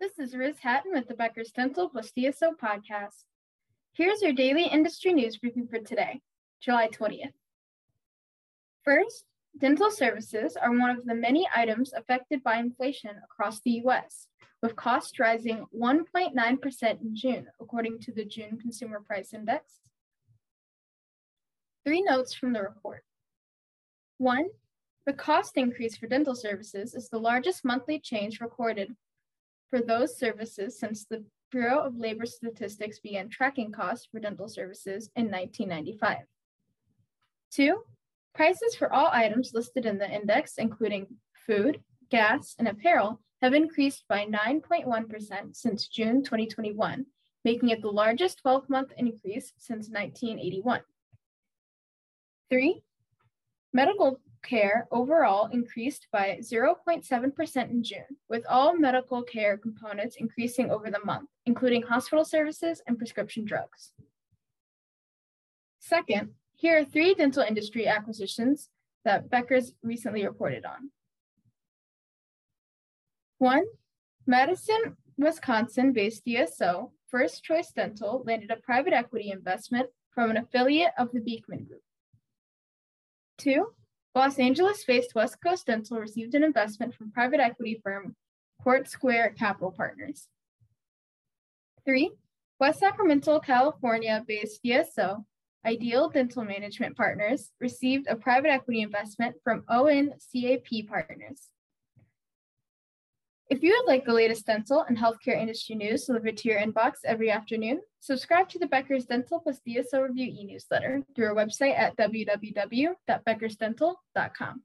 This is Riz Hatton with the Becker's Dental plus DSO podcast. Here's your daily industry news briefing for today, July 20th. First, dental services are one of the many items affected by inflation across the U.S., with costs rising 1.9% in June, according to the June Consumer Price Index. Three notes from the report. One, the cost increase for dental services is the largest monthly change recorded for those services since the Bureau of Labor Statistics began tracking costs for dental services in 1995. Two, prices for all items listed in the index, including food, gas, and apparel, have increased by 9.1% since June 2021, making it the largest 12 month increase since 1981. Three, medical care overall increased by 0.7% in June, with all medical care components increasing over the month, including hospital services and prescription drugs. Second, here are three dental industry acquisitions that Becker's recently reported on. One, Madison, Wisconsin based DSO, First Choice Dental, landed a private equity investment from an affiliate of the Beekman Group. Two, Los Angeles-based West Coast Dental received an investment from private equity firm Court Square Capital Partners. Three, West Sacramento, California-based DSO, Ideal Dental Management Partners, received a private equity investment from ONCAP Partners. If you would like the latest dental and healthcare industry news delivered to your inbox every afternoon, subscribe to the Becker's Dental plus DSO Review e-newsletter through our website at www.beckersdental.com.